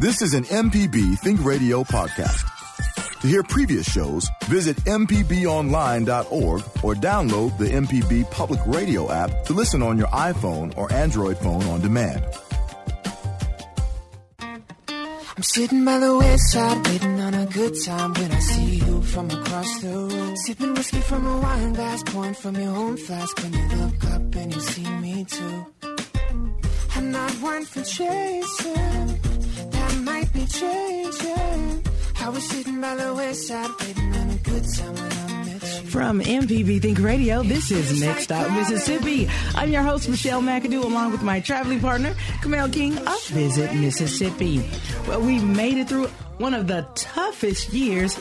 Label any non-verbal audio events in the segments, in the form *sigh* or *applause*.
This is an MPB Think Radio podcast. To hear previous shows, visit MPBOnline.org or download the MPB Public Radio app to listen on your iPhone or Android phone on demand. I'm sitting by the west side, waiting on a good time when I see you from across the room. Sipping whiskey from a wine glass, pouring from your own flask when you look up and you see me too. I'm not one for chasing, might be changing. I was sitting by the west side, waiting on a good time when I. From MPB Think Radio, this is Next Stop Mississippi. I'm your host, Michelle McAdoo, along with my traveling partner, Kamel King of Visit Mississippi. Well, we've made it through one of the toughest years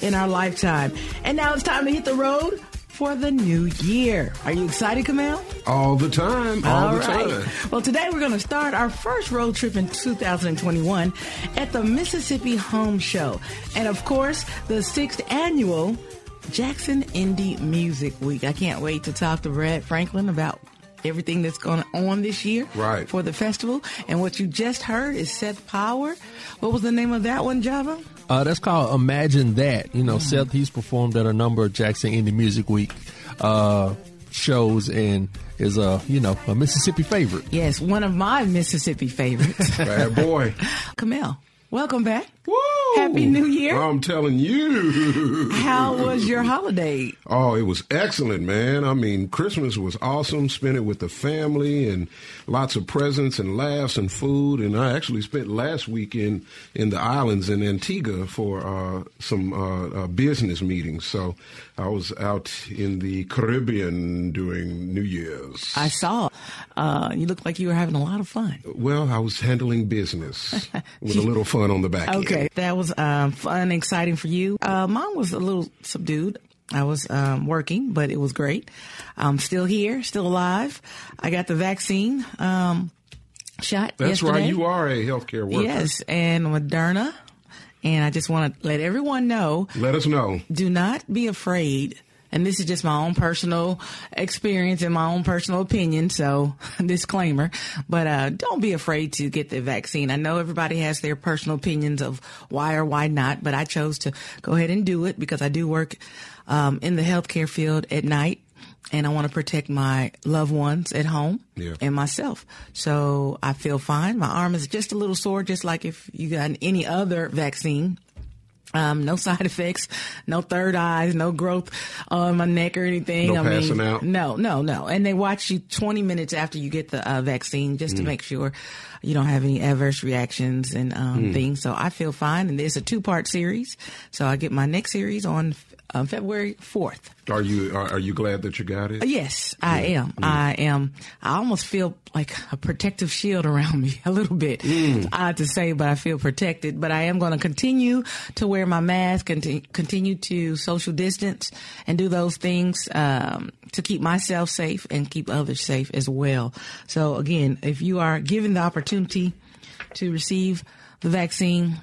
in our lifetime. And now it's time to hit the road for the new year. Are you excited, Kamel? All the time. All, All the right. time. Well, today we're going to start our first road trip in 2021 at the Mississippi Home Show. And of course, the sixth annual Jackson Indie Music Week. I can't wait to talk to Brad Franklin about everything that's going on this year Right. for the festival. And what you just heard is Seth Power. What was the name of that one, Java? Uh, that's called Imagine That. You know, Seth, he's performed at a number of Jackson Indie Music Week uh, shows and is a, you know, a Mississippi favorite. Yes, one of my Mississippi favorites. Bad boy. *laughs* Camille, welcome back. Woo! Happy New Year. I'm telling you. How was your holiday? Oh, it was excellent, man. I mean, Christmas was awesome. Spent it with the family and lots of presents and laughs and food. And I actually spent last weekend in the islands in Antigua for uh, some uh, uh, business meetings. So I was out in the Caribbean during New Year's. I saw. Uh, you looked like you were having a lot of fun. well, I was handling business *laughs* with a little fun *laughs* on the back end. Okay, that was um, fun, exciting for you. Uh, mine was a little subdued. I was um, working, but it was great. I'm still here, still alive. I got the vaccine um, shot. That's yesterday. right. You are a healthcare worker. Yes, and Moderna. And I just want to let everyone know Let us know. do not be afraid. And this is just my own personal experience and my own personal opinion. So *laughs* disclaimer, but, uh, don't be afraid to get the vaccine. I know everybody has their personal opinions of why or why not, but I chose to go ahead and do it because I do work, um, in the healthcare field at night and I want to protect my loved ones at home Yeah. and myself. So I feel fine. My arm is just a little sore, just like if you got any other vaccine. Um, no *laughs* side effects, no third eyes, no growth on my neck or anything. No I mean, passing out? No, no, no. And they watch you 20 minutes after you get the uh, vaccine just Mm. to make sure you don't have any adverse reactions and um, Mm. things. So I feel fine. And it's a two part series. So I get my next series on uh, February 4th. Are you are, are you glad that you got it? Yes, I am. I am. I almost feel like a protective shield around *laughs* me a little bit. It's odd to say, but I feel protected. But I am going to continue to wear my mask and to continue to social distance and do those things um, to keep myself safe and keep others safe as well. So again, if you are given the opportunity to receive the vaccine,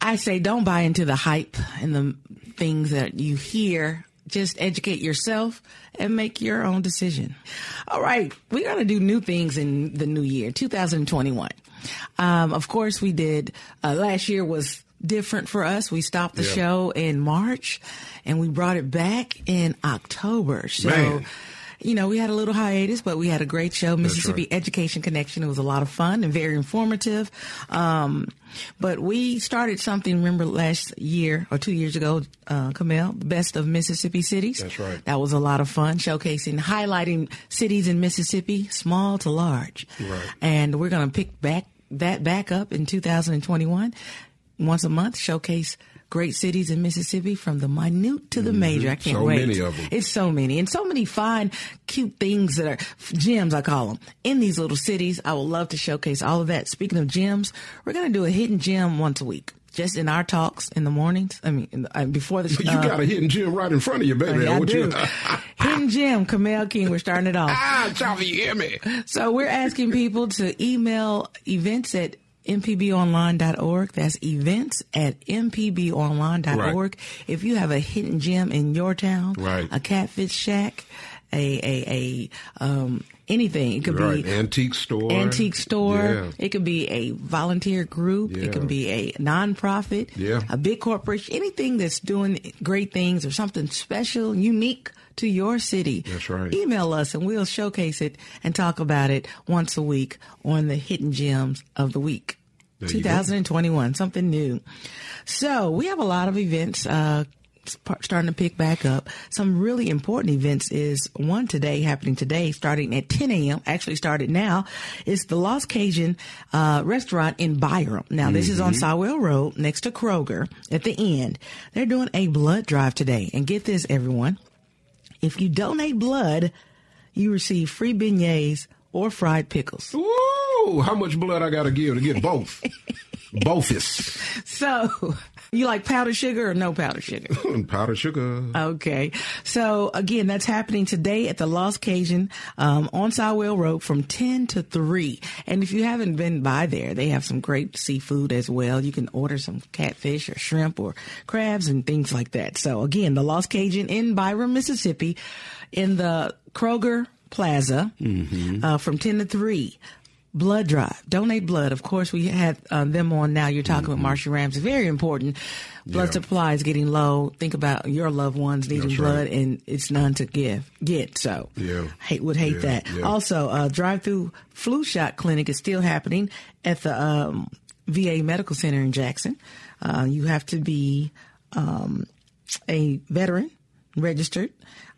I say don't buy into the hype and the things that you hear. Just educate yourself and make your own decision. All right, we're going to do new things in the new year, 2021. Um, of course, we did. Uh, last year was different for us. We stopped the Yeah. show in March, and we brought it back in October. So. Man. You know, we had a little hiatus, but we had a great show, Mississippi right. Education Connection. It was a lot of fun and very informative. Um, but we started something, remember last year or two years ago, uh, Camille, best of Mississippi cities. That's right. That was a lot of fun, showcasing, highlighting cities in Mississippi, small to large. Right. And we're going to pick back that back up in 2021. Once a month, showcase great cities in Mississippi from the minute to the major. I can't Mm-hmm. So wait. many of 'em. It's so many and so many fine, cute things that are gems, I call them, in these little cities. I would love to showcase all of that. Speaking of gems, we're going to do a hidden gem once a week. Just in our talks in the mornings. I mean, the, uh, before the *laughs* You uh, got a hidden gem right in front of you, baby. I What do. *laughs* hidden gem, Camille King. We're starting it off. *laughs* ah, Charlie, you hear me? So we're asking people to email events at mpbonline.org. That's events at mpbonline.org. If you have a hidden gem in your town, Right. a catfish shack, a a a um, anything. It could Right. be Antique store. antique store. Yeah. It could be a volunteer group. Yeah. It can be a nonprofit. Yeah. A big corporation. Anything that's doing great things or something special, unique to your city. That's right. Email us and we'll showcase it and talk about it once a week on the hidden gems of the week. There 2021, something new. So we have a lot of events uh, starting to pick back up. Some really important events is one today happening today, starting at 10 a.m. Actually started now. Is the Lost Cajun uh, restaurant in Byram. Now this is on Mm-hmm. Siwell Road next to Kroger. At the end, they're doing a blood drive today. And get this, everyone. If you donate blood, you receive free beignets or fried pickles. Ooh, how much blood I got to give to get both? *laughs* Bothis. So, you like powdered sugar or no powdered sugar? *laughs* Powdered sugar. Okay. So again, that's happening today at the Lost Cajun um, on Siwell Road from 10 to 3. And if you haven't been by there, they have some great seafood as well. You can order some catfish or shrimp or crabs and things like that. So again, the Lost Cajun in Byram, Mississippi in the Kroger Plaza uh, from 10 to 3 blood drive. Donate blood. Of course, we had uh, them on now. You're talking with Marsha Ramsey. Very important. Blood Yeah. supply is getting low. Think about your loved ones needing That's blood, right. and it's none to give get. So, Yeah. hate would hate Yeah, that. yeah. Also, uh, drive-through flu shot clinic is still happening at the um, VA Medical Center in Jackson. Uh, you have to be um, a veteran registered,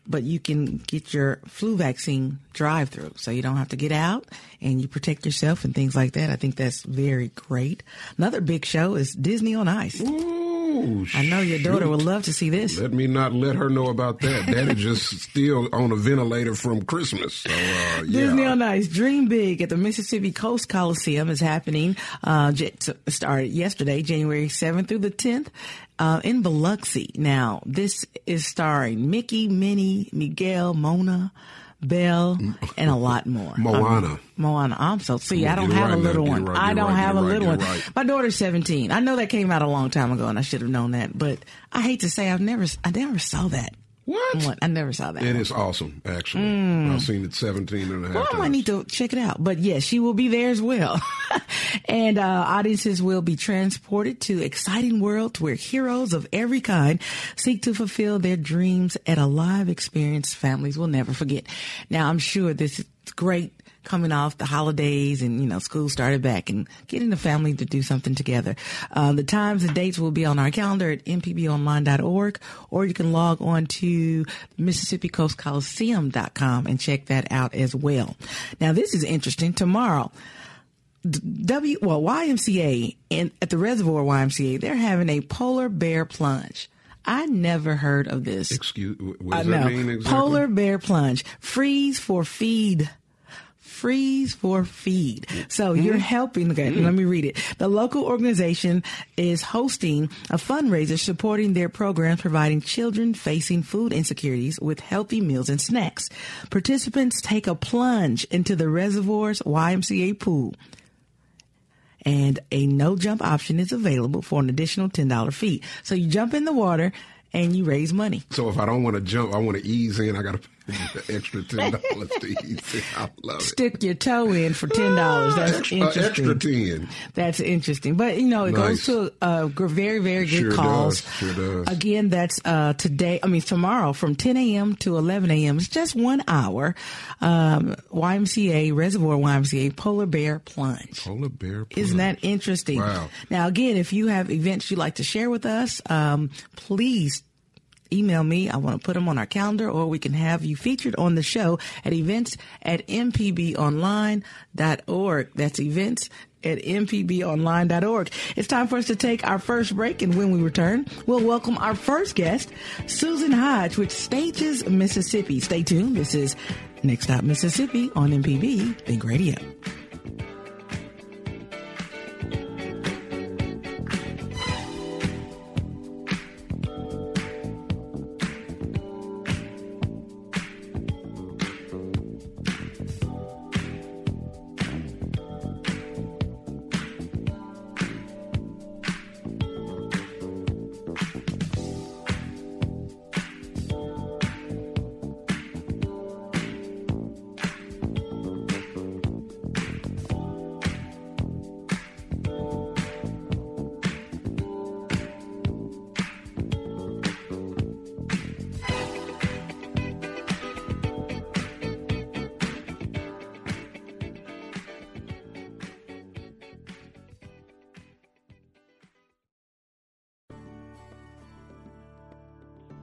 but you can get your flu vaccine drive through. So you don't have to get out and you protect yourself and things like that. I think that's very great. Another big show is Disney on Ice. Ooh, I know your daughter shoot. would love to see this. Let me not let her know about that. Daddy just *laughs* still on a ventilator from Christmas. So, uh, yeah. Disney on Ice, Dream Big at the Mississippi Coast Coliseum is happening. Uh, started yesterday, January 7th through the 10th, uh, in Biloxi. Now, this is starring Mickey, Minnie, Miguel, Mona, Belle, and a lot more. *laughs* Moana. Um, Moana. I'm so see. I don't have right a little now. one. Right, I don't right, have a little one. get it right. My daughter's 17. I know that came out a long time ago, and I should have known that. But I hate to say, I've never, I never saw that. What? One. I never saw that. It one. is awesome, actually. I've seen it 17 and a half Well, I times. might need to check it out. But yes, she will be there as well. *laughs* and uh, audiences will be transported to exciting worlds where heroes of every kind seek to fulfill their dreams at a live experience families will never forget. Now, I'm sure this is great coming off the holidays and, you know, school started back and getting the family to do something together. Uh, the times and dates will be on our calendar at mpbonline.org or you can log on to Mississippi Coast Coliseum.com and check that out as well. Now, this is interesting. Tomorrow, W well YMCA in at the Reservoir YMCA they're having a polar bear plunge. I never heard of this. Excuse, what I does that know. mean exactly? Polar bear plunge. Freeze for feed. Freeze for feed. So Mm-hmm. you're helping. Okay, let me read it. The local organization is hosting a fundraiser supporting their programs providing children facing food insecurities with healthy meals and snacks. Participants take a plunge into the reservoir's YMCA pool and a no jump option is available for an additional $10 fee. So you jump in the water and you raise money. So if I don't want to jump, I want to ease in. I got to the *laughs* extra ten dollars to in. *laughs* I love it. Stick your toe in for ten dollars. That's extra, interesting. extra ten. That's interesting. But you know, it Nice. goes to uh, gr- very, very good Sure calls. does. Sure does. Again, that's uh, today. I mean, tomorrow from 10 a.m. to 11 a.m. It's just one hour. Um, YMCA Reservoir YMCA Polar Bear Plunge. Polar bear. Plunge. Isn't that interesting? Wow. Now, again, if you have events you'd like to share with us, um, please email me. I want to put them on our calendar or we can have you featured on the show at events at mpbonline.org. That's events at mpbonline.org. It's time for us to take our first break, and when we return, we'll welcome our first guest, Susan Hodge with Stages Mississippi. Stay tuned. This is Next Stop Mississippi on MPB Think Radio.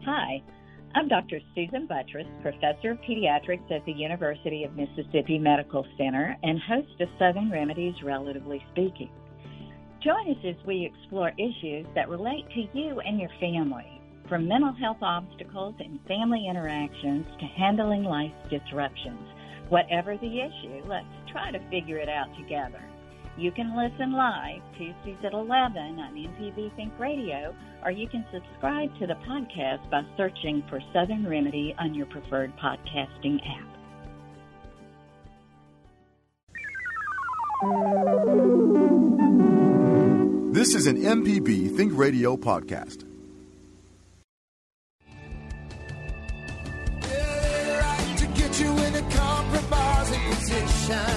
Hi, I'm Dr. Susan Buttross, Professor of Pediatrics at the University of Mississippi Medical Center and host of Southern Remedies Relatively Speaking. Join us as we explore issues that relate to you and your family, from mental health obstacles and family interactions to handling life disruptions. Whatever the issue, let's try to figure it out together. You can listen live Tuesdays at 11 on MPB Think Radio, or you can subscribe to the podcast by searching for Southern Remedy on your preferred podcasting app. This is an MPB Think Radio podcast. to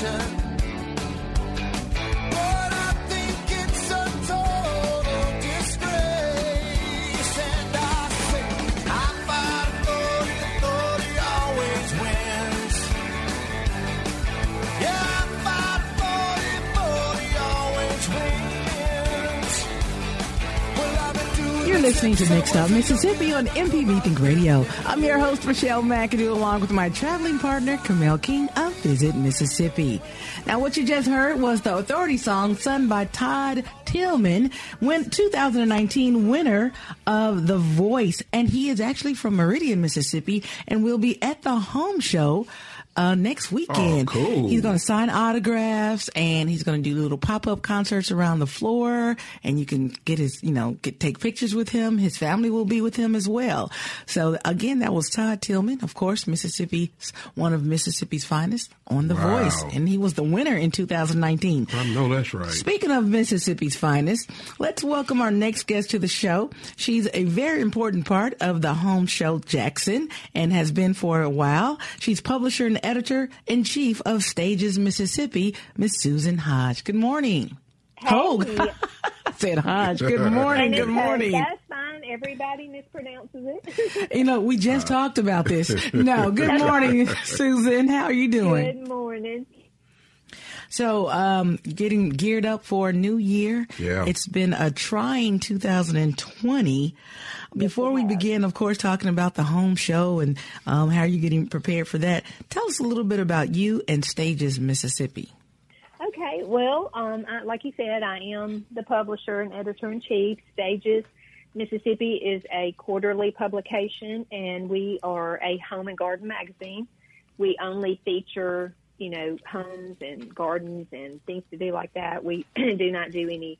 condition. Listening to Next Stop Mississippi on MPB Think Radio. I'm your host, Michelle McAdoo, along with my traveling partner, Camille King of Visit Mississippi. Now, what you just heard was the Authority song sung by Todd Tilghman, win 2019 winner of The Voice. And he is actually from Meridian, Mississippi, and will be at the home show uh, next weekend. Oh, cool. He's going to sign autographs and he's going to do little pop up concerts around the floor. And you can get his, you know, get take pictures with him. His family will be with him as well. So again, that was Todd Tilghman, of course, Mississippi's one of Mississippi's finest on The Wow. Voice, and he was the winner in 2019. I know that's right. Speaking of Mississippi's finest, let's welcome our next guest to the show. She's a very important part of the home show Jackson and has been for a while. She's publisher and editor in chief of Stages Mississippi, Miss Susan Hodge. Good morning. Oh, I *laughs* said Hodge. Good *laughs* morning. Good morning. That's fine. Everybody mispronounces it. *laughs* You know, we just talked about this. No, good morning, Susan. How are you doing? Good morning. So, um, getting geared up for a new year. Yeah. It's been a trying 2020. Before we begin, of course, talking about the home show and um, how are you getting prepared for that, tell us a little bit about you and Stages Mississippi. Okay, well, um, I, like you said, I am the publisher and editor in chief. Stages Mississippi is a quarterly publication, and we are a home and garden magazine. We only feature, you know, homes and gardens and things to do like that. We *clears throat* do not do any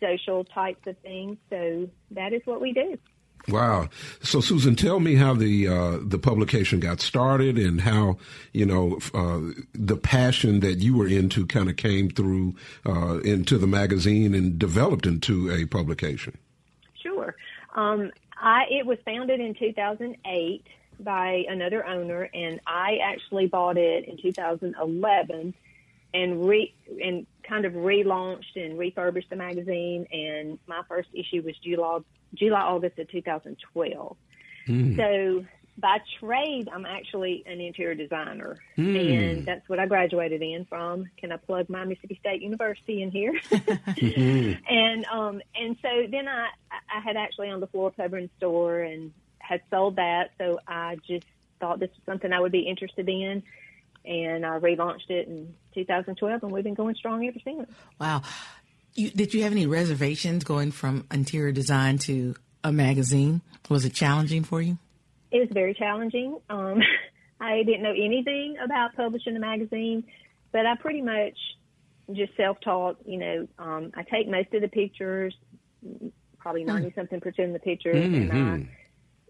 social types of things, so that is what we do. Wow. So, Susan, tell me how the uh, the publication got started and how you know uh, the passion that you were into kind of came through uh, into the magazine and developed into a publication. Sure. Um, I it was founded in 2008 by another owner, and I actually bought it in 2011 and re and kind of relaunched and refurbished the magazine. And my first issue was July July August of 2012. Hmm. So by trade, I'm actually an interior designer, hmm. and that's what I graduated in from. Can I plug my Mississippi State University in here? *laughs* *laughs* Mm-hmm. and um, and so then I I had actually owned the floor Covering store and had sold that, so I just thought this was something I would be interested in, and I relaunched it in 2012, and we've been going strong ever since. Wow. You, did you have any reservations going from interior design to a magazine? Was it challenging for you? It was very challenging. Um, *laughs* I didn't know anything about publishing a magazine, but I pretty much just self-taught. You know, um, I take most of the pictures, probably ninety something percent of the pictures, and I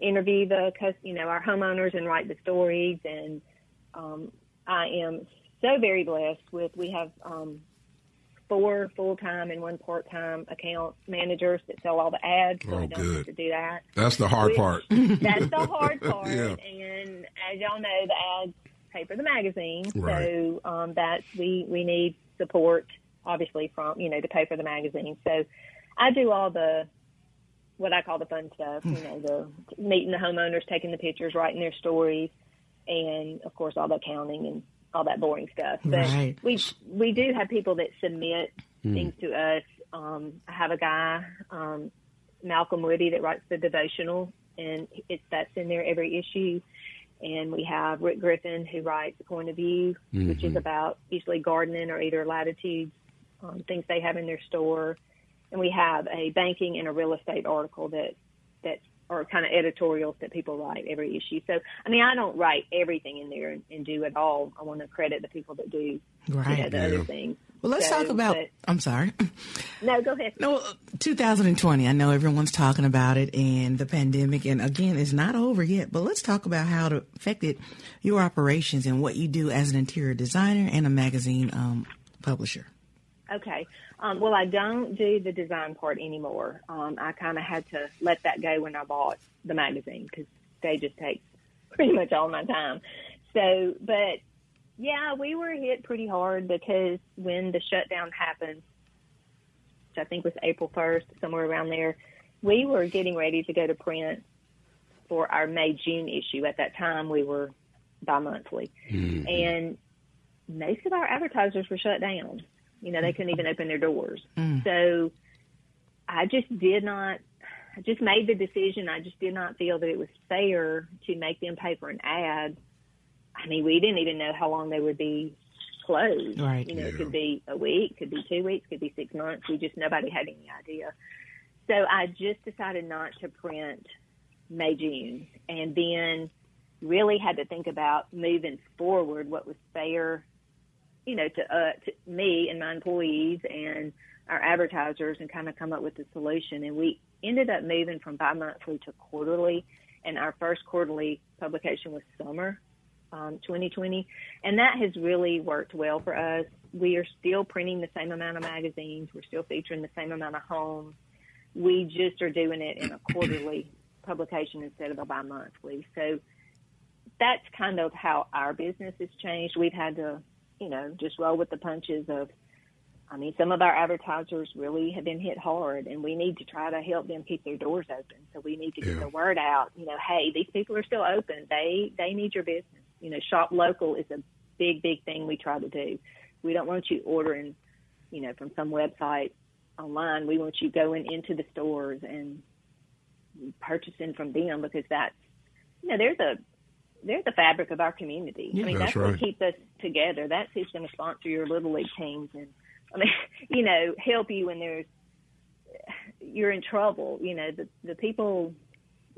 interview the, you know, our homeowners and write the stories. And um, I am so very blessed with. We have um, four full-time and one part-time account managers that sell all the ads, so Oh, good. have to do that. That's the hard part. *laughs* That's the *laughs* hard part. Yeah. And as y'all know, the ads pay for the magazine. Right. So um, that's we we need support, obviously, from you know to pay for the magazine. So I do all the what I call the fun stuff. You know, the meeting the homeowners, taking the pictures, writing their stories. and of course all the accounting and all that boring stuff. But Right. we we do have people that submit things to us. Um, I have a guy, um, Malcolm Woody, that writes the devotional, and it's that's in there every issue. And we have Rick Griffin who writes Point of View, which is about usually gardening or either latitudes, um, things they have in their store. And we have a banking and a real estate article that that are kind of editorials that people write every issue. So, I mean, I don't write everything in there and, and do it all. I want to credit the people that do, you know, Right. the other things. Well, let's So, talk about. but- I'm sorry. *laughs* no, go ahead. No, 2020. I know everyone's talking about it and the pandemic, and again, it's not over yet. But let's talk about how it affected your operations and what you do as an interior designer and a magazine um, publisher. Okay. Um, well, I don't do the design part anymore. Um, I kind of had to let that go when I bought the magazine because they just take *laughs* pretty much all my time. So, but yeah, we were hit pretty hard because when the shutdown happened, which I think was April 1st, somewhere around there, we were getting ready to go to print for our May June issue. At that time, we were bi monthly. And most of our advertisers were shut down. You know, they couldn't even open their doors. Mm. So I just did not, I just made the decision. I just did not feel that it was fair to make them pay for an ad. I mean, we didn't even know how long they would be closed. Right. You know, it could be a week, could be two weeks, could be six months. We just, nobody had any idea. So I just decided not to print May, June, and then really had to think about moving forward what was fair, you know, to uh, to me and my employees and our advertisers, and kind of come up with a solution. And we ended up moving from bi-monthly to quarterly, and our first quarterly publication was summer um, 2020, and that has really worked well for us. We are still printing the same amount of magazines. We're still featuring the same amount of homes. We just are doing it in a quarterly *clears throat* publication instead of a bi-monthly. So that's kind of how our business has changed. We've had to, you know, just roll with the punches of, I mean, some of our advertisers really have been hit hard and we need to try to help them keep their doors open. So we need to get Yeah. the word out, you know, hey, these people are still open. They, they need your business. You know, shop local is a big, big thing we try to do. We don't want you ordering, you know, from some website online. We want you going into the stores and purchasing from them because that's, you know, they're the, they're the fabric of our community. I mean, That's that's, right. what keeps us together. That's who's going to sponsor your little league teams and, I mean, *laughs* you know, help you when there's, you're in trouble. You know, the, the people,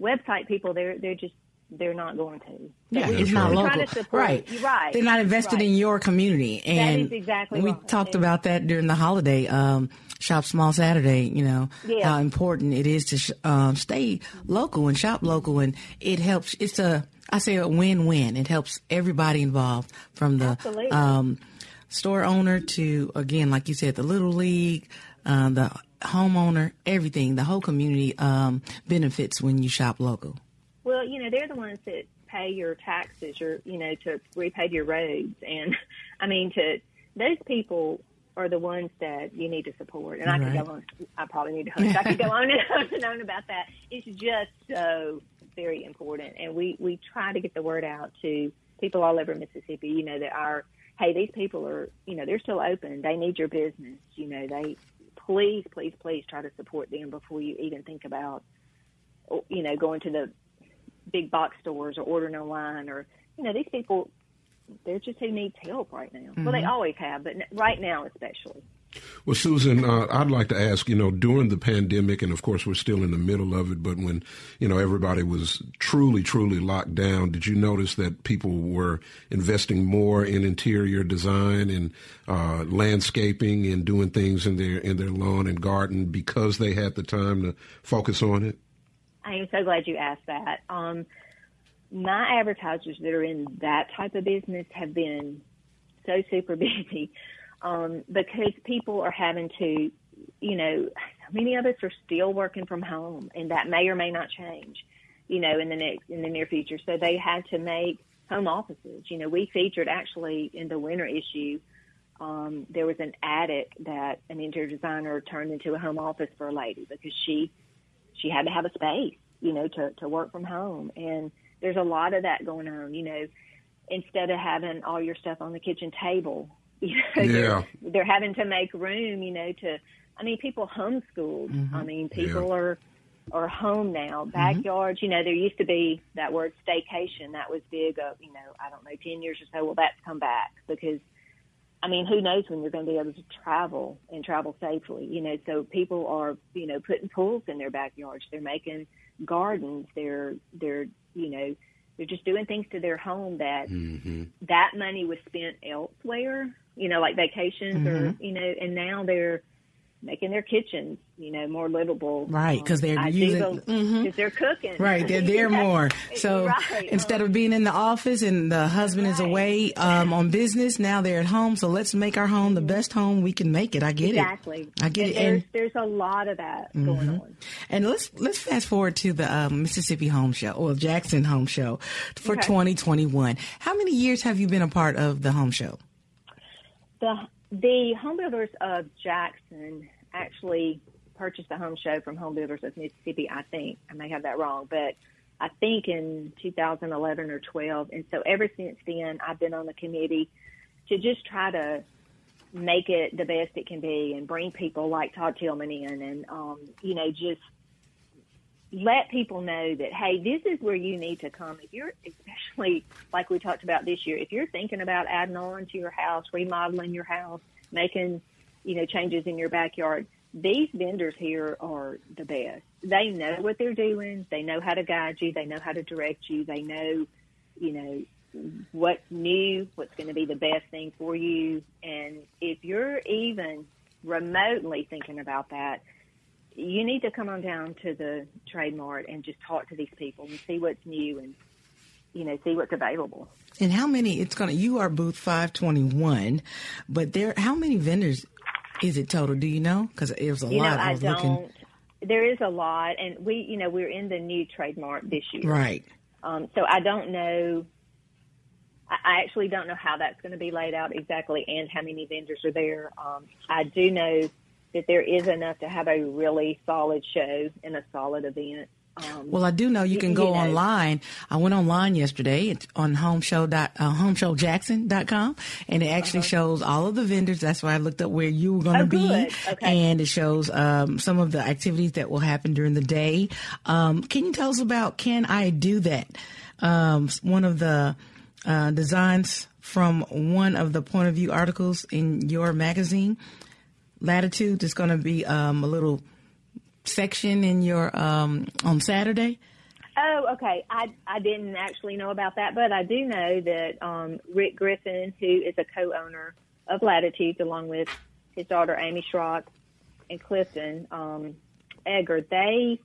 website people, they're, they're just, they're not going to. Yeah, we- it's not local, support, right? You're right. They're not invested Right. in your community, and is exactly we right. talked And- about that during the holiday. Um, Shop Small Saturday, you know Yeah. how important it is to sh- um, stay local and shop local, and it helps. It's a I say a win-win. It helps everybody involved, from the um, store owner to again, like you said, the little league, uh, the homeowner, everything. The whole community um, benefits when you shop local. Well, you know, they're the ones that pay your taxes, your, you know, to repave your roads. And I mean, to those people are the ones that you need to support. And I could go on, I probably need to host. I could go *laughs* on and on and on about that. It's just so very important. And we, we try to get the word out to people all over Mississippi, you know, that our, hey, these people are, you know, they're still open. They need your business. You know, they, please, please, please try to support them before you even think about, you know, going to the big box stores or ordering online or you know these people they're just who needs help right now. Well they always have but right now especially. Well, Susan, uh, I'd like to ask, you know, during the pandemic, and of course we're still in the middle of it, but when, you know, everybody was truly, truly locked down, did you notice that people were investing more in interior design and uh, landscaping and doing things in their in their lawn and garden because they had the time to focus on it? I am so glad you asked that. Um my advertisers that are in that type of business have been so super *laughs* busy um because people are having to you know many of us are still working from home and that may or may not change you know in the next in the near future. So they had to make home offices. You know we featured actually in the winter issue um, there was an attic that an interior designer turned into a home office for a lady because she she had to have a space, you know, to to work from home. And there's a lot of that going on. You know, instead of having all your stuff on the kitchen table. *laughs* You know, Yeah. they're, they're having to make room, you know, to. I mean, people homeschooled. Mm-hmm. I mean, people Yeah. are are home now. Backyards, you know, there used to be that word staycation. That was big. Of you know, I don't know, ten years or so. Well, that's come back because I mean, who knows when you're going to be able to travel and travel safely? You know, so people are, you know, putting pools in their backyards. They're making gardens. They're, they're, you know, they're just doing things to their home that mm-hmm. that money was spent elsewhere. You know, like vacations or, mm-hmm. you know, and now they're making their kitchens, you know, more livable. Right, 'cause they're I using- because mhm. they're cooking. Right, they're there *laughs* more. So Right, instead um, of being in the office and the husband is away um, on business, now they're at home. So let's make our home the best home we can make it. I get exactly. it. Exactly. I get and it. There's, And, there's a lot of that going on. and let's let's fast forward to the um, Mississippi Home Show or Jackson Home Show for Okay. 2021. How many years have you been a part of the Home Show? The the home builders of Jackson actually purchased the home show from Home Builders of Mississippi. I think I may have that wrong, but I think in 2011 or 12. And so ever since then, I've been on the committee to just try to make it the best it can be and bring people like Todd Tilghman in and um, you know just let people know that hey this is where you need to come if you're especially like we talked about this year if you're thinking about adding on to your house remodeling your house making you know changes in your backyard these vendors here are the best they know what they're doing they know how to guide you they know how to direct you they know you know what's new, what's going to be the best thing for you. And if you're even remotely thinking about that, you need to come on down to the Trade Mart and just talk to these people and see what's new and, you know, see what's available. And how many? It's gonna. You are booth 521, but there. How many vendors is it total? Do you know? Because it was a You know, lot. I, was don't. looking. There is a lot, and we, you know, we're in the new Trade Mart this year. Right. Um, so I don't know. I I actually don't know how that's going to be laid out exactly and how many vendors are there. Um, I do know that there is enough to have a really solid show and a solid event. Um, Well, I do know you can you go know. online. I went online yesterday it's on homeshow dot uh, homeshowjackson.com and it actually shows all of the vendors. That's why I looked up where you were going to Uh-huh. Oh, be. Okay. and it shows um, some of the activities that will happen during the day. Um, can you tell us about Can I Do That? Um, one of the uh, designs from one of the point of view articles in your magazine, Latitude. is going to be um, a little section in your um, on Saturday. Oh, okay. I I didn't actually know about that, but I do know that um, Rick Griffin, who is a co-owner of Latitudes, along with his daughter Amy Schrock and Clifton um, Egger, they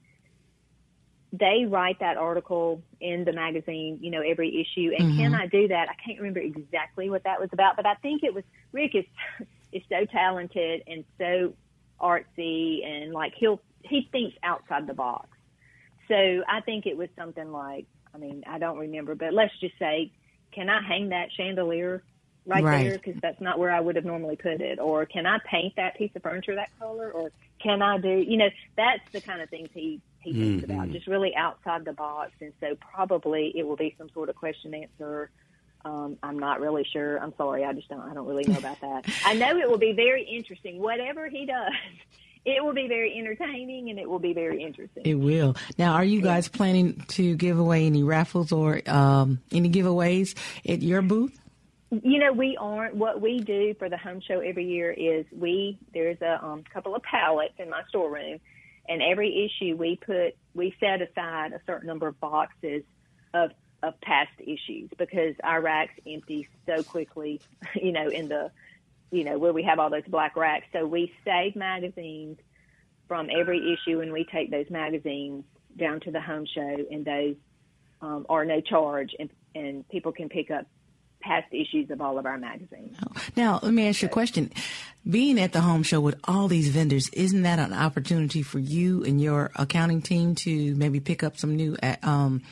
they write that article in the magazine, you know, every issue. And can I do that? I can't remember exactly what that was about, but I think it was Rick is *laughs* is so talented and so artsy and like he'll he thinks outside the box. So I think it was something like, I mean, I don't remember, but let's just say, can I hang that chandelier right, Right. there? Because that's not where I would have normally put it. Or can I paint that piece of furniture that color? Or can I do, you know, that's the kind of things he, he thinks about, just really outside the box. And so probably it will be some sort of question answer. Um, I'm not really sure. I'm sorry. I just don't, I don't really know about that. I know it will be very interesting. Whatever he does, it will be very entertaining and it will be very interesting. It will. Now, are you guys planning to give away any raffles or um, any giveaways at your booth? You know, we aren't. What we do for the home show every year is we there's a um, couple of pallets in my storeroom, and every issue we put we set aside a certain number of boxes of of past issues because our racks empty so quickly. *laughs* You know, in the you know where we have all those black racks, so we save magazines from every issue, and we take those magazines down to the home show, and those um, are no charge, and and people can pick up past issues of all of our magazines. Now, let me ask you a question. Being at the home show with all these vendors, isn't that an opportunity for you and your accounting team to maybe pick up some new uh, um,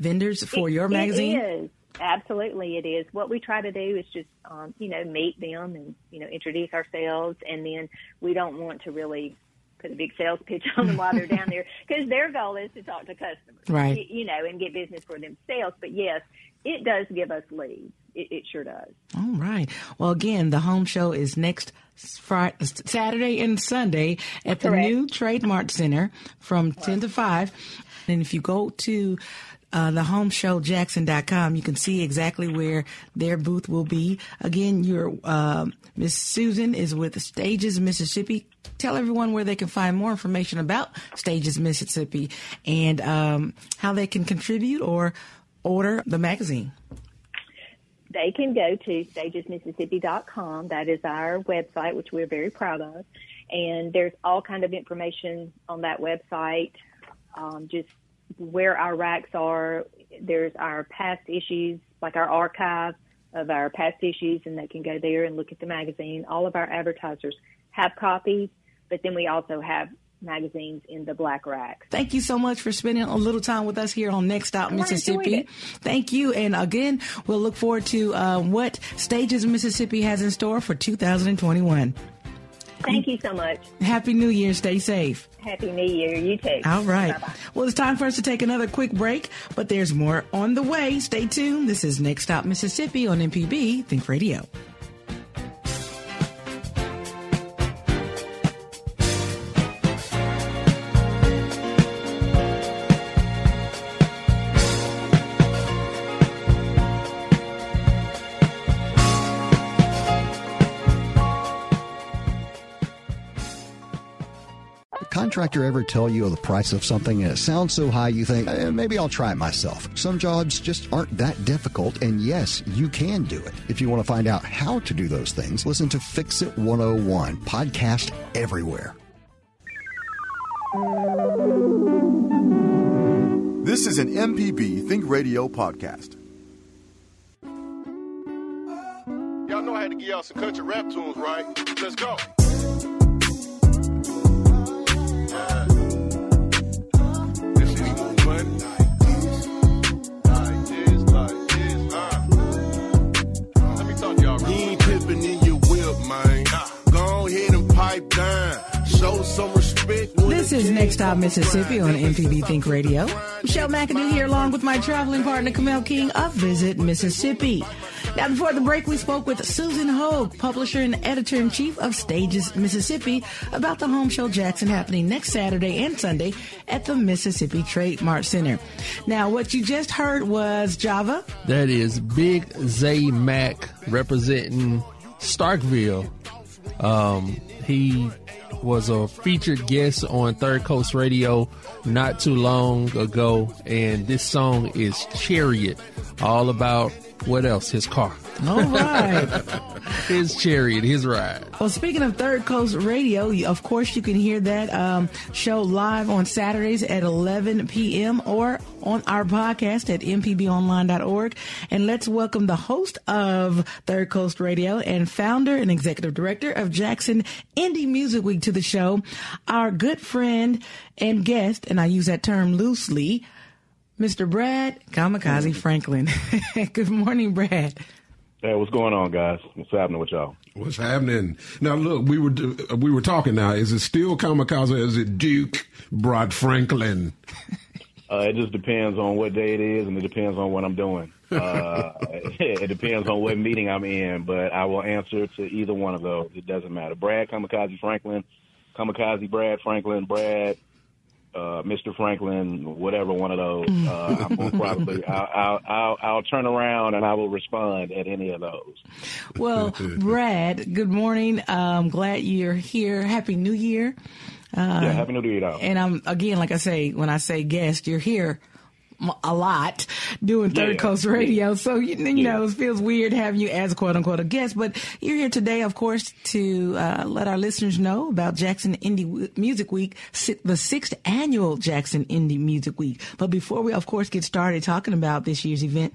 vendors for your magazine? It is. Absolutely, it is. What we try to do is just, um, you know, meet them and, you know, introduce ourselves. And then we don't want to really put a big sales pitch on them while they're down there *laughs* because their goal is to talk to customers. Right. You know, and get business for themselves. But yes, it does give us leads. It, it sure does. All right. Well, again, the home show is next Friday, Saturday and Sunday at the new Trade Mart Center from 10 to 5. And if you go to uh, the homeshowjackson.com, you can see exactly where their booth will be. Again, your uh, Miss Susan is with Stages Mississippi. Tell everyone where they can find more information about Stages Mississippi and um, how they can contribute or order the magazine. They can go to stagesmississippi.com. That is our website, which we're very proud of. And there's all kind of information on that website, um, just where our racks are. There's our past issues, like our archive of our past issues, and they can go there and look at the magazine. All of our advertisers have copies, but then we also have magazines in the black racks. Thank you so much for spending a little time with us here on Next Stop Mississippi. Thank you. And again, we'll look forward to uh, what Stages Mississippi has in store for 2021. Thank you so much. Happy New Year. Stay safe. Happy New Year. You too. All right. Bye-bye. Well, it's time for us to take another quick break, but there's more on the way. Stay tuned. This is Next Stop Mississippi on MPB Think Radio. Contractor ever tell you the price of something and it sounds so high you think, eh, maybe I'll try it myself? Some jobs just aren't that difficult, and yes, you can do it. If you want to find out how to do those things, listen to Fix It 101, podcast everywhere. This is an MPB Think Radio podcast. Y'all know I had to give y'all some country rap tunes, right? Let's go. Show some respect. This is Next Stop Mississippi on MPB Think Radio. Michelle McAdoo here along with my traveling partner Kamel King of Visit Mississippi. Now before the break we spoke with Susan Hogue, publisher and editor-in-chief of Stages Mississippi about the home show Jackson happening next Saturday and Sunday at the Mississippi Trade Mart Center. Now what you just heard was Java. That is Big Zay Mac representing Starkville. Um, he was a featured guest on Third Coast Radio not too long ago, and this song is Chariot, all about what else? His car, All right. *laughs* his chariot, his ride. Well, speaking of Third Coast Radio, of course you can hear that um, show live on Saturdays at 11 p.m. or on our podcast at mpbonline.org. And let's welcome the host of Third Coast Radio and founder and executive director of Jackson Indie Music Week to the show, our good friend and guest, and I use that term loosely, Mr. Brad Kamikaze Franklin. *laughs* good morning, Brad. Hey, what's going on, guys? What's happening with y'all? What's happening now? Look, we were we were talking. Now, is it still Kamikaze? Or is it Duke Brad Franklin? *laughs* Uh, it just depends on what day it is, and it depends on what I'm doing. Uh, *laughs* it depends on what meeting I'm in, but I will answer to either one of those. It doesn't matter. Brad Kamikaze Franklin, Kamikaze Brad Franklin, Brad, uh, Mr. Franklin, whatever one of those. Uh, I'm gonna probably *laughs* I'll, I'll I'll I'll turn around and I will respond at any of those. Well, *laughs* Brad, good morning. I'm glad you're here. Happy New Year. yeah, happy New Year, y'all. And I'm again, like I say, when I say guest, you're here a lot doing Third Yeah. Coast Radio. So you, you Yeah. know, it feels weird having you as quote unquote a guest, but you're here today, of course, to uh, let our listeners know about Jackson Indie Music Week, the sixth annual Jackson Indie Music Week. But before we, of course, get started talking about this year's event.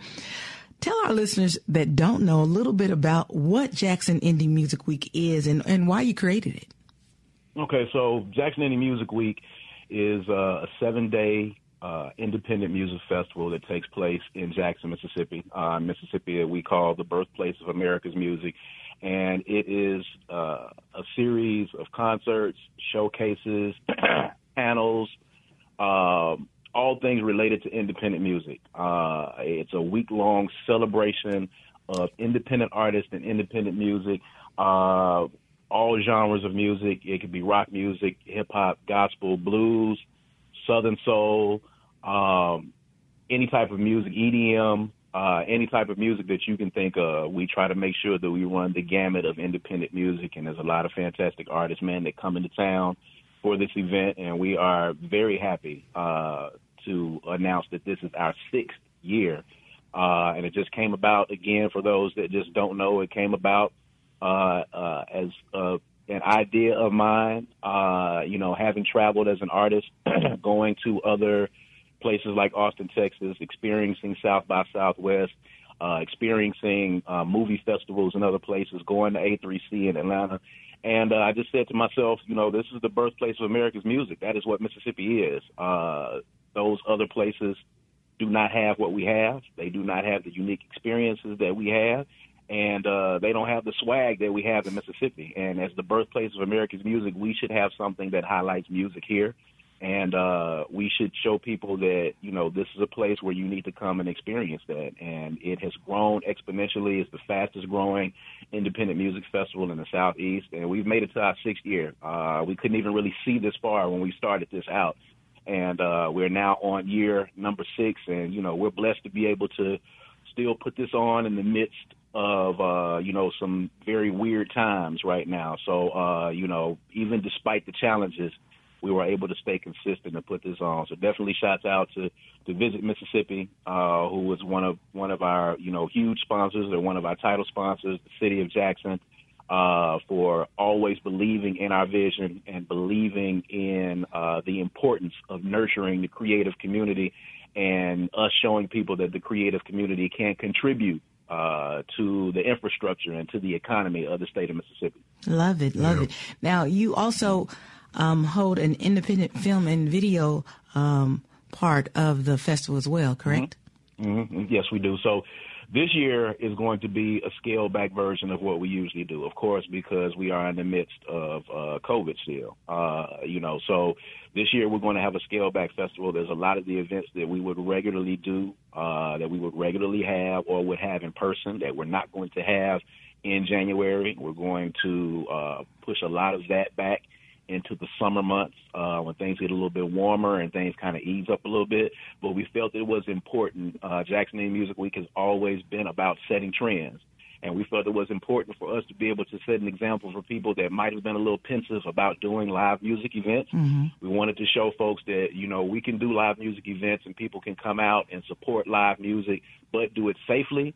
Tell our listeners that don't know a little bit about what Jackson Indie Music Week is and, and why you created it. Okay, so Jackson Indie Music Week is uh, a seven day uh, independent music festival that takes place in Jackson, Mississippi. Uh, Mississippi, we call the birthplace of America's music. And it is uh, a series of concerts, showcases, *clears throat* panels, um, all things related to independent music. Uh, it's a week long celebration of independent artists and independent music. Uh, all genres of music. It could be rock music, hip hop, gospel, blues, southern soul, um, any type of music, EDM, uh, any type of music that you can think of. We try to make sure that we run the gamut of independent music, and there's a lot of fantastic artists, man, that come into town for this event, and we are very happy uh, to announce that this is our sixth year. Uh, and it just came about again for those that just don't know. It came about uh, uh, as uh, an idea of mine. Uh, you know, having traveled as an artist, *clears throat* going to other places like Austin, Texas, experiencing South by Southwest, uh, experiencing uh, movie festivals and other places, going to A3C in Atlanta. And uh, I just said to myself, you know, this is the birthplace of America's music. That is what Mississippi is. Uh, those other places do not have what we have. They do not have the unique experiences that we have and uh, they don't have the swag that we have in Mississippi. And as the birthplace of America's music, we should have something that highlights music here. And uh, we should show people that, you know, this is a place where you need to come and experience that. And it has grown exponentially. It's the fastest growing independent music festival in the Southeast. And we've made it to our sixth year. Uh, we couldn't even really see this far when we started this out. And uh, we're now on year number six. And, you know, we're blessed to be able to still put this on in the midst of uh, you know some very weird times right now. So uh, you know, even despite the challenges, we were able to stay consistent and put this on. So definitely shouts out to to Visit Mississippi, uh, who was one of one of our you know huge sponsors. They're one of our title sponsors, the City of Jackson. Uh, for always believing in our vision and believing in uh, the importance of nurturing the creative community and us showing people that the creative community can contribute uh, to the infrastructure and to the economy of the state of Mississippi. Love it, love yeah. it. Now, you also um, hold an independent film and video um, part of the festival as well, correct? Mm-hmm. Mm-hmm. Yes, we do. So this year is going to be a scaled back version of what we usually do, of course, because we are in the midst of uh, COVID still. Uh, you know, so this year we're going to have a scaled back festival. There's a lot of the events that we would regularly do, uh, that we would regularly have or would have in person that we're not going to have in January. We're going to uh, push a lot of that back into the summer months uh, when things get a little bit warmer and things kind of ease up a little bit. But we felt it was important. Uh, Jackson Indie Music Week has always been about setting trends. And we felt it was important for us to be able to set an example for people that might have been a little pensive about doing live music events. Mm-hmm. We wanted to show folks that, you know, we can do live music events and people can come out and support live music, but do it safely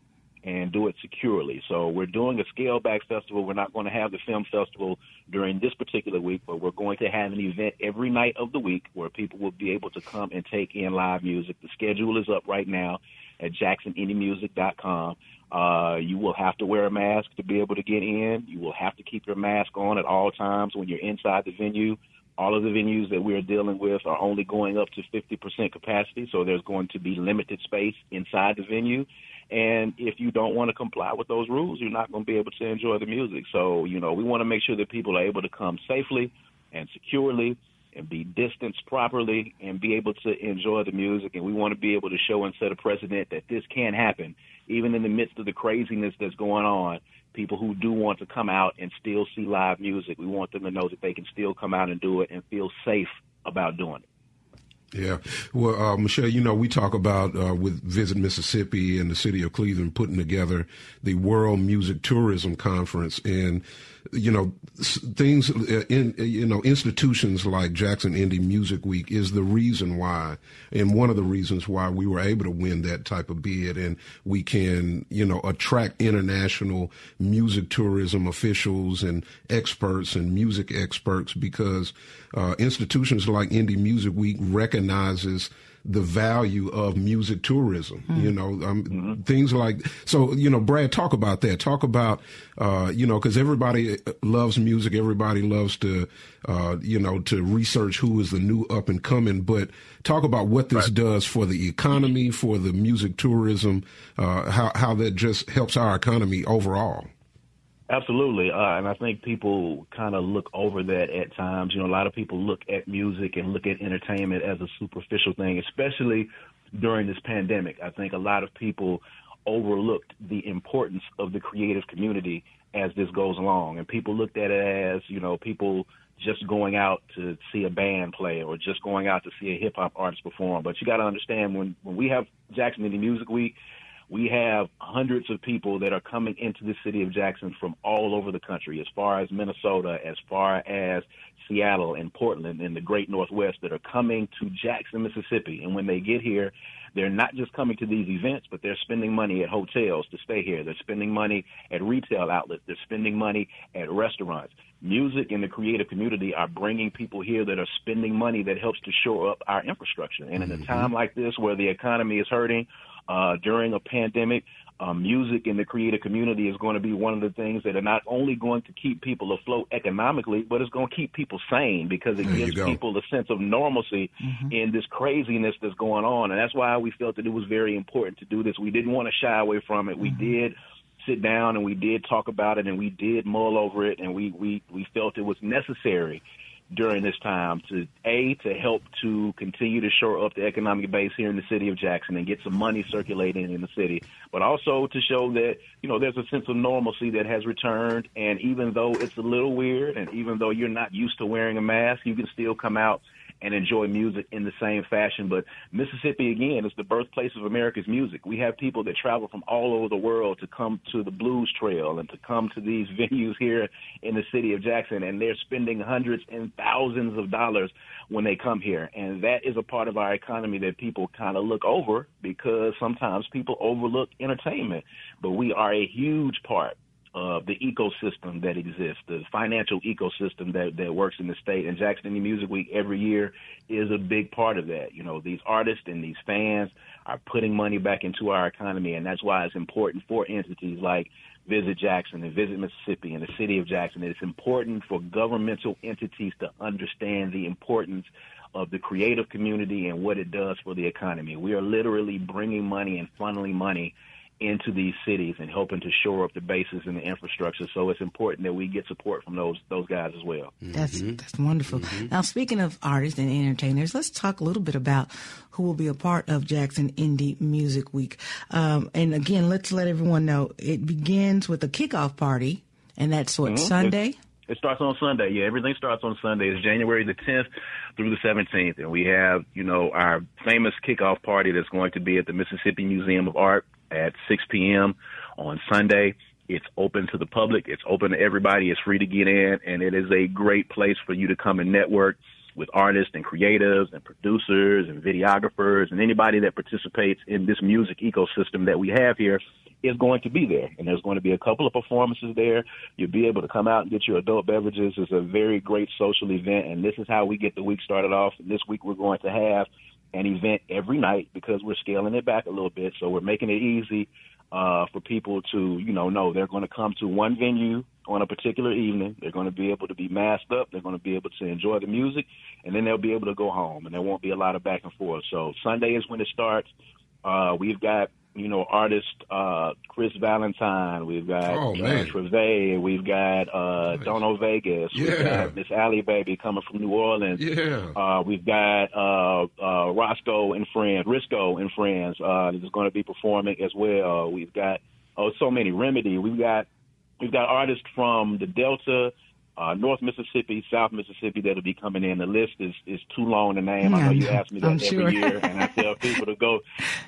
and do it securely. So we're doing a scale back festival. We're not going to have the film festival during this particular week, but we're going to have an event every night of the week where people will be able to come and take in live music. The schedule is up right now at jacksonindiemusic.com. Uh, you will have to wear a mask to be able to get in. You will have to keep your mask on at all times when you're inside the venue. All of the venues that we're dealing with are only going up to 50% capacity, so there's going to be limited space inside the venue. And if you don't want to comply with those rules, you're not going to be able to enjoy the music. So, you know, we want to make sure that people are able to come safely and securely and be distanced properly and be able to enjoy the music. And we want to be able to show and set a precedent that this can happen, even in the midst of the craziness that's going on. People who do want to come out and still see live music, we want them to know that they can still come out and do it and feel safe about doing it. Yeah. Well, uh, Michelle, you know, we talk about uh, with Visit Mississippi and the city of Cleveland putting together the World Music Tourism Conference. And you know, things uh, in, you know, institutions like Jackson Indie Music Week is the reason why, and one of the reasons why we were able to win that type of bid and we can, you know, attract international music tourism officials and experts and music experts because, uh, institutions like Indie Music Week recognizes the value of music tourism. Mm. You know, um, mm-hmm. things like so. You know, Brad, talk about that. Talk about uh, you know, because everybody loves music. Everybody loves to uh, you know to research who is the new up and coming. But talk about what this right. does for the economy, for the music tourism, uh, how how that just helps our economy overall. Absolutely, uh, and I think people kind of look over that at times. You know, a lot of people look at music and look at entertainment as a superficial thing, especially during this pandemic. I think a lot of people overlooked the importance of the creative community as this goes along, and people looked at it as you know people just going out to see a band play or just going out to see a hip hop artist perform. But you got to understand when when we have Jackson Indie Music Week we have hundreds of people that are coming into the city of Jackson from all over the country, as far as Minnesota, as far as Seattle and Portland and the great Northwest that are coming to Jackson, Mississippi. And when they get here, they're not just coming to these events, but they're spending money at hotels to stay here. They're spending money at retail outlets. They're spending money at restaurants. Music and the creative community are bringing people here that are spending money that helps to shore up our infrastructure. And in a mm-hmm. time like this where the economy is hurting, uh, during a pandemic, um, music in the creative community is going to be one of the things that are not only going to keep people afloat economically, but it's going to keep people sane because it There gives people a sense of normalcy in this craziness that's going on. And that's why we felt that it was very important to do this. We didn't want to shy away from it. We did sit down and we did talk about it and we did mull over it and we, we, we felt it was necessary during this time to a to help to continue to shore up the economic base here in the city of Jackson and get some money circulating in the city, but also to show that you know there's a sense of normalcy that has returned. And even though it's a little weird, and even though you're not used to wearing a mask, you can still come out and enjoy music in the same fashion. But Mississippi, again, is the birthplace of America's music. We have people that travel from all over the world to come to the Blues Trail and to come to these *laughs* venues here in the city of Jackson, and they're spending hundreds and thousands of dollars when they come here. And that is a part of our economy that people kind of look over because sometimes people overlook entertainment. But we are a huge part of the ecosystem that exists, the financial ecosystem that, that works in the state. And Jackson Indie Music Week every year is a big part of that. You know, these artists and these fans are putting money back into our economy, and that's why it's important for entities like Visit Jackson and Visit Mississippi and the city of Jackson. It's important for governmental entities to understand the importance of the creative community and what it does for the economy. We are literally bringing money and funneling money into these cities and helping to shore up the bases and the infrastructure. So it's important that we get support from those those guys as well. That's that's wonderful. Now, speaking of artists and entertainers, let's talk a little bit about who will be a part of Jackson Indie Music Week. Um, and again, let's let everyone know it begins with a kickoff party, and that's what Mhm. Sunday. It starts on Sunday. Yeah, everything starts on Sunday. It's January the 10th through the 17th, and we have you know our famous kickoff party that's going to be at the Mississippi Museum of Art at 6 p.m. on Sunday. It's open to the public. It's open to everybody. It's free to get in, and it is a great place for you to come and network with artists and creatives and producers and videographers and anybody that participates in this music ecosystem that we have here is going to be there. And there's going to be a couple of performances there. You'll be able to come out and get your adult beverages. It's a very great social event, and this is how we get the week started off. This week we're going to have an event every night because we're scaling it back a little bit. So we're making it easy uh, for people to, you know, know they're going to come to one venue on a particular evening. They're going to be able to be masked up. They're going to be able to enjoy the music, and then they'll be able to go home, and there won't be a lot of back and forth. So Sunday is when it starts. Uh, we've got, you know, artist uh, Chris Valentine. We've got Oh, man. uh, Treve. We've got uh, Dono Vegas. We've got Miss Allie Baby coming from New Orleans. Yeah. Uh, we've got uh, uh, Roscoe and friends, Risco and friends uh, is going to be performing as well. We've got oh so many Remedy. We've got we've got artists from the Delta, uh, North Mississippi, South Mississippi that'll be coming in. The list is is too long to name. I know you ask me that I'm every sure. year, and I tell *laughs* people to go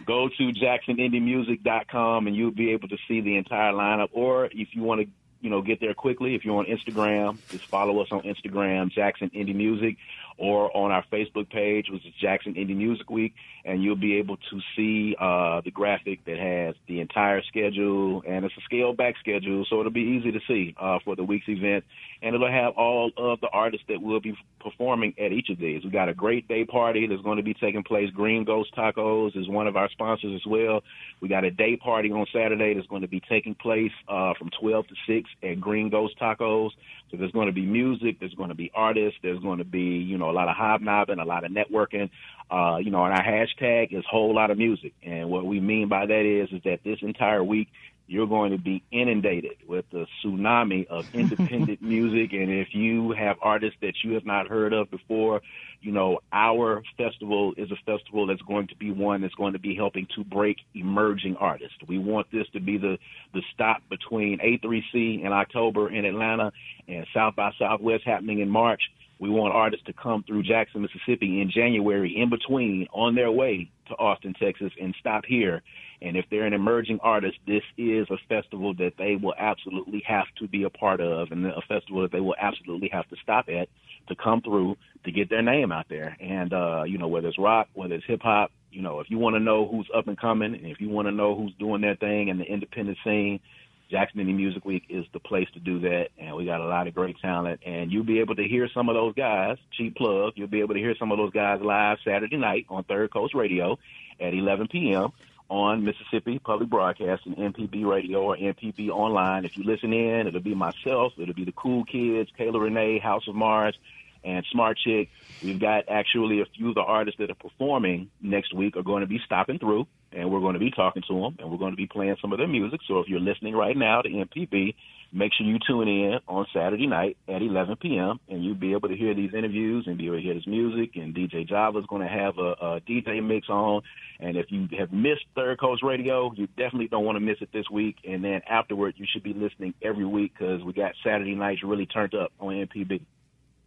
go to JacksonIndieMusic.com and you'll be able to see the entire lineup. Or if you want to, you know, get there quickly, if you're on Instagram, just follow us on Instagram, Jackson Indie Music, or on our Facebook page, which is Jackson Indie Music Week, and you'll be able to see uh, the graphic that has the entire schedule, and it's a scaled back schedule, so it'll be easy to see uh, for the week's event, and it'll have all of the artists that will be performing at each of these. We got a great day party that's going to be taking place. Green Ghost Tacos is one of our sponsors as well. We got a day party on Saturday that's going to be taking place uh, from 12 to 6 at Green Ghost Tacos. So there's going to be music, there's going to be artists, there's going to be, you know, a lot of hobnobbing, a lot of networking. Uh, you know, and our hashtag is whole lot of music. And what we mean by that is, is that this entire week you're going to be inundated with a tsunami of *laughs* independent music. And if you have artists that you have not heard of before, you know, our festival is a festival that's going to be one that's going to be helping to break emerging artists. We want this to be the, the stop between A3C in October in Atlanta and South by Southwest happening in March. We want artists to come through Jackson, Mississippi in January in between on their way to Austin, Texas and stop here. And if they're an emerging artist, this is a festival that they will absolutely have to be a part of and a festival that they will absolutely have to stop at to come through to get their name out there. And, uh, you know, whether it's rock, whether it's hip hop, you know, if you want to know who's up and coming and if you want to know who's doing their thing in the independent scene, Jackson Indie Music Week is the place to do that, and we got a lot of great talent. And you'll be able to hear some of those guys. Cheap plug. You'll be able to hear some of those guys live Saturday night on Third Coast Radio at 11 p.m. on Mississippi Public Broadcasting, MPB Radio or MPB Online. If you listen in, it'll be myself. It'll be the Cool Kids, Kayla Renee, House of Mars, and Smart Chick. We've got actually a few of the artists that are performing next week are going to be stopping through, and we're going to be talking to them, and we're going to be playing some of their music. So if you're listening right now to MPB, make sure you tune in on Saturday night at 11 p.m. and you'll be able to hear these interviews and be able to hear this music. And DJ Java is going to have a, a DJ mix on. And if you have missed Third Coast Radio, you definitely don't want to miss it this week. And then afterward, you should be listening every week because we got Saturday nights really turned up on MPB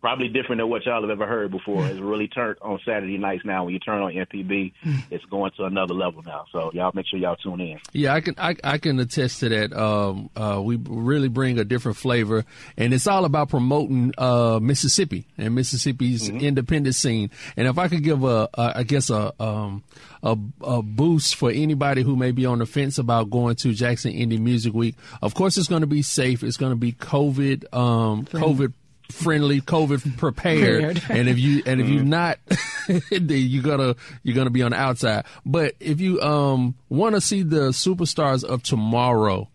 probably different than what y'all have ever heard before. It's really turned on Saturday nights now. When you turn on MPB, it's going to another level now. So y'all make sure y'all tune in. Yeah, I can I, I can attest to that. Um, uh, we really bring a different flavor, and it's all about promoting uh, Mississippi and Mississippi's independent scene. And if I could give a, a I guess a um, a, a boost for anybody who may be on the fence about going to Jackson Indie Music Week, of course it's going to be safe. It's going to be COVID um, COVID friendly, COVID prepared. Prepared. *laughs* and if you and if you're not, *laughs* then you gotta you're gonna be on the outside. But if you um want to see the superstars of tomorrow,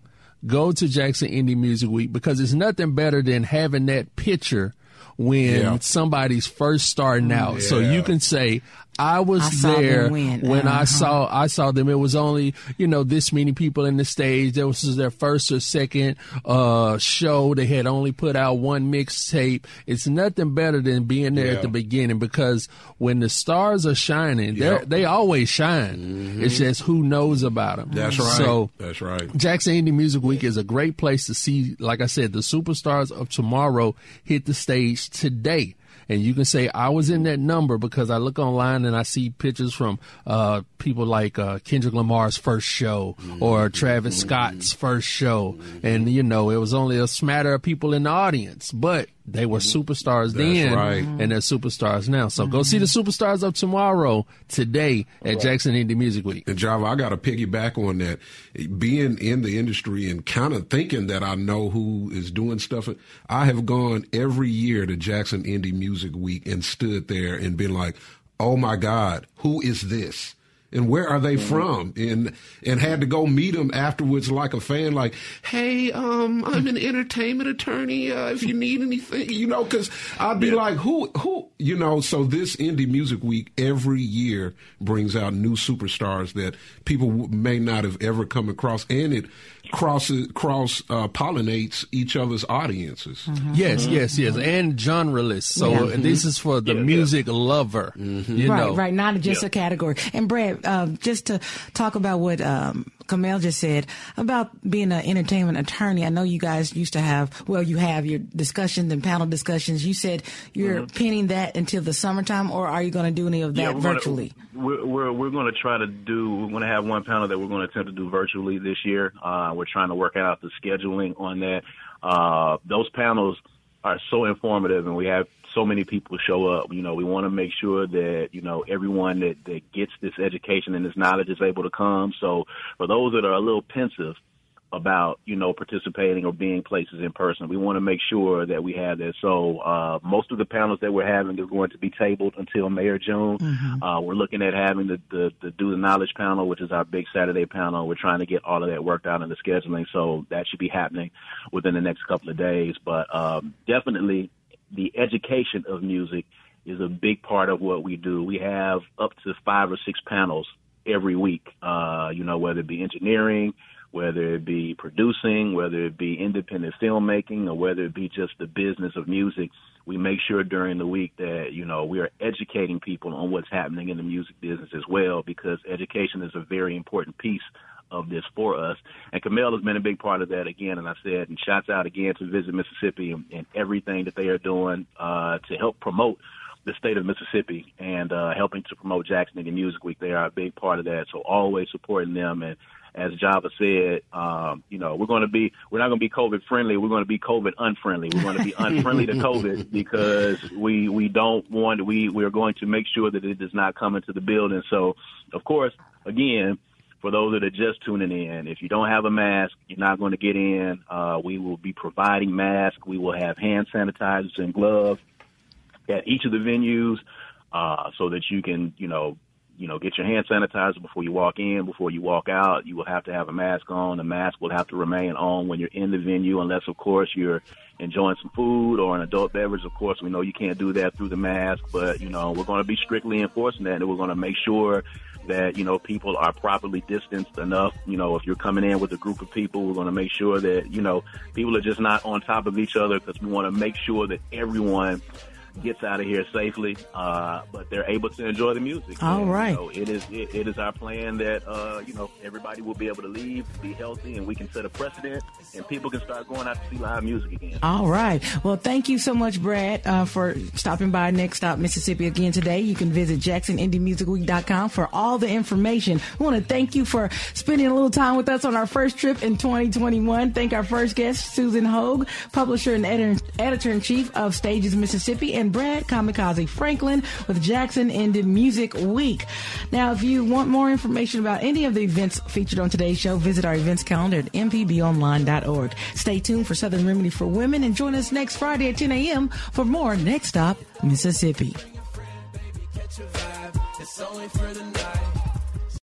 go to Jackson Indie Music Week because it's nothing better than having that picture when Yeah. somebody's first starting out. So you can say, I was I there when I Uh-huh. saw I saw them. It was only you know this many people in the stage. That was their first or second uh, show. They had only put out one mixtape. It's nothing better than being there Yeah. at the beginning because when the stars are shining, they Yep. they always shine. It's just who knows about them. That's right. So That's right. Jackson Indie Music Week is a great place to see, like I said, the superstars of tomorrow hit the stage today. And you can say I was in that number because I look online and I see pictures from uh, people like uh, Kendrick Lamar's first show or Travis Scott's first show, and you know it was only a smatter of people in the audience, but they were mm-hmm. superstars then, right. and they're superstars now. So go see the mm-hmm. superstars of tomorrow today at Jackson Indie Music Week. And Java, I got to piggyback on that. Being in the industry and kind of thinking that I know who is doing stuff, I have gone every year to Jackson Indie Music Week and stood there and been like, "Oh my God, who is this?" And where are they from? And and had to go meet them afterwards like a fan, like, hey, um, I'm an *laughs* entertainment attorney. Uh, if you *laughs* need anything, you know, because I'd be like, who, who, you know. So this indie music week every year brings out new superstars that people may not have ever come across, and it crosses cross uh, pollinates each other's audiences. Yes, yes, yes, and genreless. So Yeah. this is for the music lover. You right, know, right. Not just a category. And Brad, uh, just to talk about what um, Kamel just said about being an entertainment attorney. I know you guys used to have, well, you have your discussions and panel discussions. You said you're pinning that until the summertime, or are you going to do any of that we're virtually? Gonna, we're we're, we're going to try to do. We're going to have one panel that we're going to attempt to do virtually this year. Uh, we're trying to work out the scheduling on that. Uh, those panels are so informative, and we have so many people show up. You know, we want to make sure that you know everyone that that gets this education and this knowledge is able to come. So for those that are a little pensive about you know participating or being places in person. We want to make sure that we have that. So uh, most of the panels that we're having is going to be tabled until May or June. Uh, we're looking at having the, the the do the knowledge panel, which is our big Saturday panel. We're trying to get all of that worked out in the scheduling, so that should be happening within the next couple of days. But um, definitely, the education of music is a big part of what we do. We have up to five or six panels every week. Uh, you know, whether it be engineering, whether it be producing, whether it be independent filmmaking, or whether it be just the business of music, we make sure during the week that, you know, we are educating people on what's happening in the music business as well, because education is a very important piece of this for us. And Camille has been a big part of that again. And I said, and shouts out again to Visit Mississippi and, and everything that they are doing uh, to help promote the state of Mississippi and uh, helping to promote Jackson Indie Music Week. They are a big part of that. So always supporting them. And as Java said, um, you know, we're going to be, we're not going to be COVID friendly. We're going to be COVID unfriendly. We're going to be *laughs* unfriendly to COVID because we, we don't want, we, we're going to make sure that it does not come into the building. So, of course, again, for those that are just tuning in, if you don't have a mask, you're not going to get in. Uh, we will be providing masks. We will have hand sanitizers and gloves at each of the venues, uh, so that you can, you know, you know, get your hand sanitizer before you walk in, before you walk out. You will have to have a mask on. The mask will have to remain on when you're in the venue, unless, of course, you're enjoying some food or an adult beverage. Of course, we know you can't do that through the mask, but, you know, we're going to be strictly enforcing that and we're going to make sure that, you know, people are properly distanced enough. You know, if you're coming in with a group of people, we're going to make sure that, you know, people are just not on top of each other because we want to make sure that everyone gets out of here safely, uh, but they're able to enjoy the music. All and, right. You know, it is it, it is our plan that uh, you know everybody will be able to leave, be healthy, and we can set a precedent, and people can start going out to see live music again. All right. Well, thank you so much, Brad, uh, for stopping by Next Stop Mississippi again today. You can visit JacksonIndieMusicWeek.com for all the information. We want to thank you for spending a little time with us on our first trip in 2021. Thank our first guest, Susan Hogue, publisher and editor, editor in chief of Stages Mississippi, and Brad Kamikaze Franklin with Jackson Indie Music Week. Now, if you want more information about any of the events featured on today's show, visit our events calendar at mpbonline.org. Stay tuned for Southern Remedy for Women and join us next Friday at 10 a.m. for more Next Stop Mississippi. It's only for the